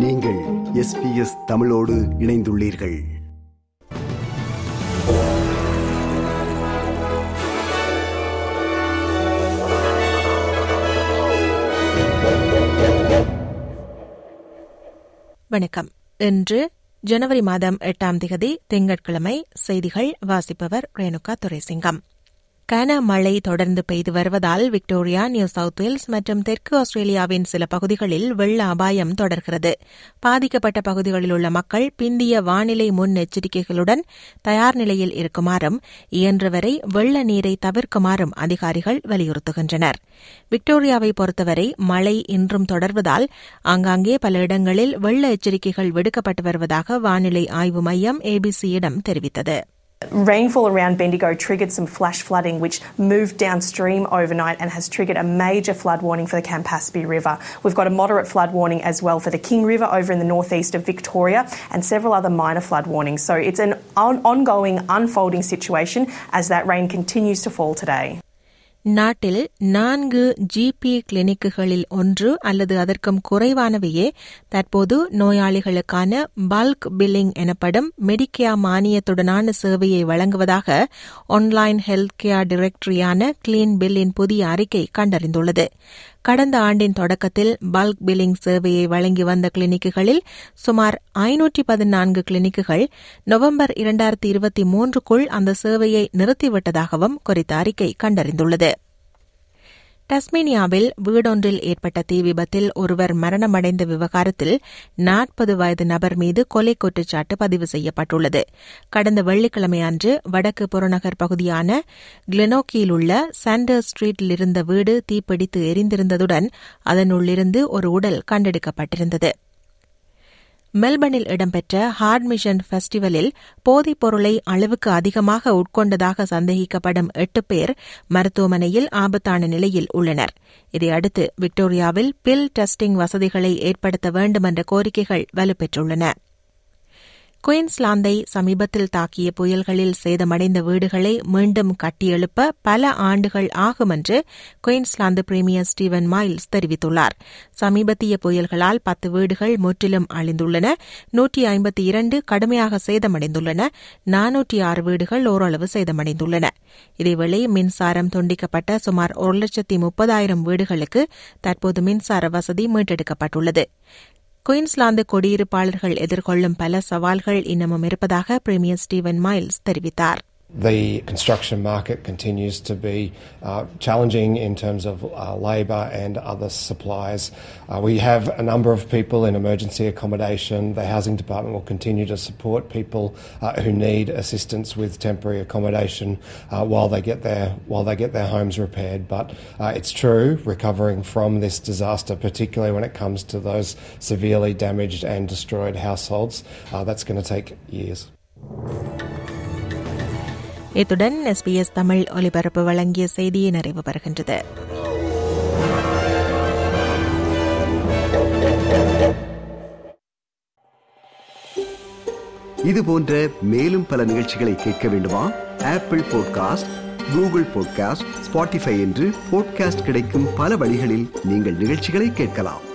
நீங்கள் S B S தமிழோடு இணைந்துள்ளீர்கள். வணக்கம். இன்று ஜனவரி மாதம் எட்டாம் திகதி திங்கட்கிழமை செய்திகள் வாசிப்பவர் ரேணுகா துரைசிங்கம். கனமழை தொடர்ந்து பெய்து வருவதால் விக்டோரியா நியூ சவுத் வேல்ஸ் மற்றும் தெற்கு ஆஸ்திரேலியாவின் சில பகுதிகளில் வெள்ள அபாயம் தொடர்கிறது பாதிக்கப்பட்ட பகுதிகளில் உள்ள மக்கள் பிந்திய வானிலை முன்னெச்சரிக்கைகளுடன் தயார் நிலையில் இருக்குமாறும் இயன்றவரை வெள்ள நீரை தவிர்க்குமாறும் அதிகாரிகள் வலியுறுத்துகின்றனர் விக்டோரியாவை பொறுத்தவரை மழை இன்றும் தொடர்வதால் ஆங்காங்கே பல இடங்களில் வெள்ள எச்சரிக்கைகள் விடுக்கப்பட்டு வருவதாக வானிலை ஆய்வு மையம் ஏபிசியிடம் தெரிவித்தது. Rainfall around Bendigo triggered some flash flooding, which moved downstream overnight and has triggered a major flood warning for the Campaspe River. We've got a moderate flood warning as well for the King River over in the northeast of Victoria and several other minor flood warnings. So it's an on- ongoing, unfolding situation as that rain continues to fall today. நாட்டில் நான்கு GB கிளினிக்குகளில் ஒன்று அல்லது அதற்கும் குறைவானவையே தற்போது நோயாளிகளுக்கான bulk billing எனப்படும் Medicare மானியத்துடனான சேவையை வழங்குவதாக ஆன்லைன் ஹெல்த் கேர் டிரெக்டரியான கிளீன் பில்லின் புதிய அறிக்கை கண்டறிந்துள்ளது. கடந்த ஆண்டின் தொடக்கத்தில் பல்க் பில்லிங் சேவையை வழங்கி வந்த கிளினிக்குகளில் சுமார் ஐநூற்றி பதினான்கு கிளினிக்குகள் நவம்பர் இரண்டாயிரத்தி இருபத்தி மூன்றுக்குள் அந்த சேவையை நிறுத்திவிட்டதாகவும் குறித்த அறிக்கை கண்டறிந்துள்ளது. டஸ்மேனியாவில் வீடொன்றில் ஏற்பட்ட தீ விபத்தில் ஒருவர் மரணமடைந்த விவகாரத்தில் நாற்பது வயது நபர் மீது கொலை குற்றச்சாட்டு பதிவு செய்யப்பட்டுள்ளது. கடந்த வெள்ளிக்கிழமை அன்று வடக்கு புறநகர் பகுதியான கிளெனோக்கியில் உள்ள சாண்டர் ஸ்ட்ரீட்டில் இருந்த வீடு தீப்பிடித்து எரிந்திருந்ததுடன் அதனுள்ளிருந்து ஒரு உடல் கண்டெடுக்கப்பட்டிருந்தது. மெல்பர்னில் இடம்பெற்ற ஹார்ட் மிஷன் ஃபெஸ்டிவலில் போதைப் பொருளை அளவுக்கு அதிகமாக உட்கொண்டதாக சந்தேகிக்கப்படும் எட்டு பேர் மருத்துவமனையில் ஆபத்தான நிலையில் உள்ளனர். இதையடுத்து விக்டோரியாவில் பில் டெஸ்டிங் வசதிகளை ஏற்படுத்த வேண்டும் என்ற கோரிக்கைகள் வலுப்பெற்றுள்ளன. குயின்ஸ்லாந்தை சமீபத்தில் தாக்கிய புயல்களில் சேதமடைந்த வீடுகளை மீண்டும் கட்டியெழுப்ப பல ஆண்டுகள் ஆகும் என்று குயின்ஸ்லாந்து பிரீமியர் ஸ்டீவன் மைல்ஸ் தெரிவித்துள்ளார். சமீபத்திய புயல்களால் பத்து வீடுகள் முற்றிலும் அழிந்துள்ளன. நூற்றி ஐம்பத்தி இரண்டு கடுமையாக சேதமடைந்துள்ளன. நானூற்றி ஆறு வீடுகள் ஓரளவு சேதமடைந்துள்ளன. இதேவேளை மின்சாரம் துண்டிக்கப்பட்ட சுமார் ஒரு லட்சத்தி முப்பதாயிரம் வீடுகளுக்கு தற்போது மின்சார வசதி மீட்டெடுக்கப்பட்டுள்ளது. குயின்ஸ்லாந்து குடியிருப்பாளர்கள் எதிர்கொள்ளும் பல சவால்கள் இன்னமும் இருப்பதாக பிரீமியர் ஸ்டீவன் மைல்ஸ் தெரிவித்தார். The construction market continues to be uh, challenging in terms of uh, labour and other supplies. Uh, we have a number of people in emergency accommodation. The housing department will continue to support people who need assistance with temporary accommodation while they get their while they get their homes repaired. But it's true, recovering from this disaster, particularly when it comes to those severely damaged and destroyed households, that's going to take years. இத்துடன் SBS Tamil ஒலிபரப்பு வழங்கிய செய்தியை நிறைவு பெறுகின்றது. இது போன்ற மேலும் பல நிகழ்ச்சிகளை கேட்க வேண்டுமா? Apple podcast Google podcast Spotify என்று போட்காஸ்ட் கிடைக்கும் பல வழிகளில் நீங்கள் நிகழ்ச்சிகளை கேட்கலாம்.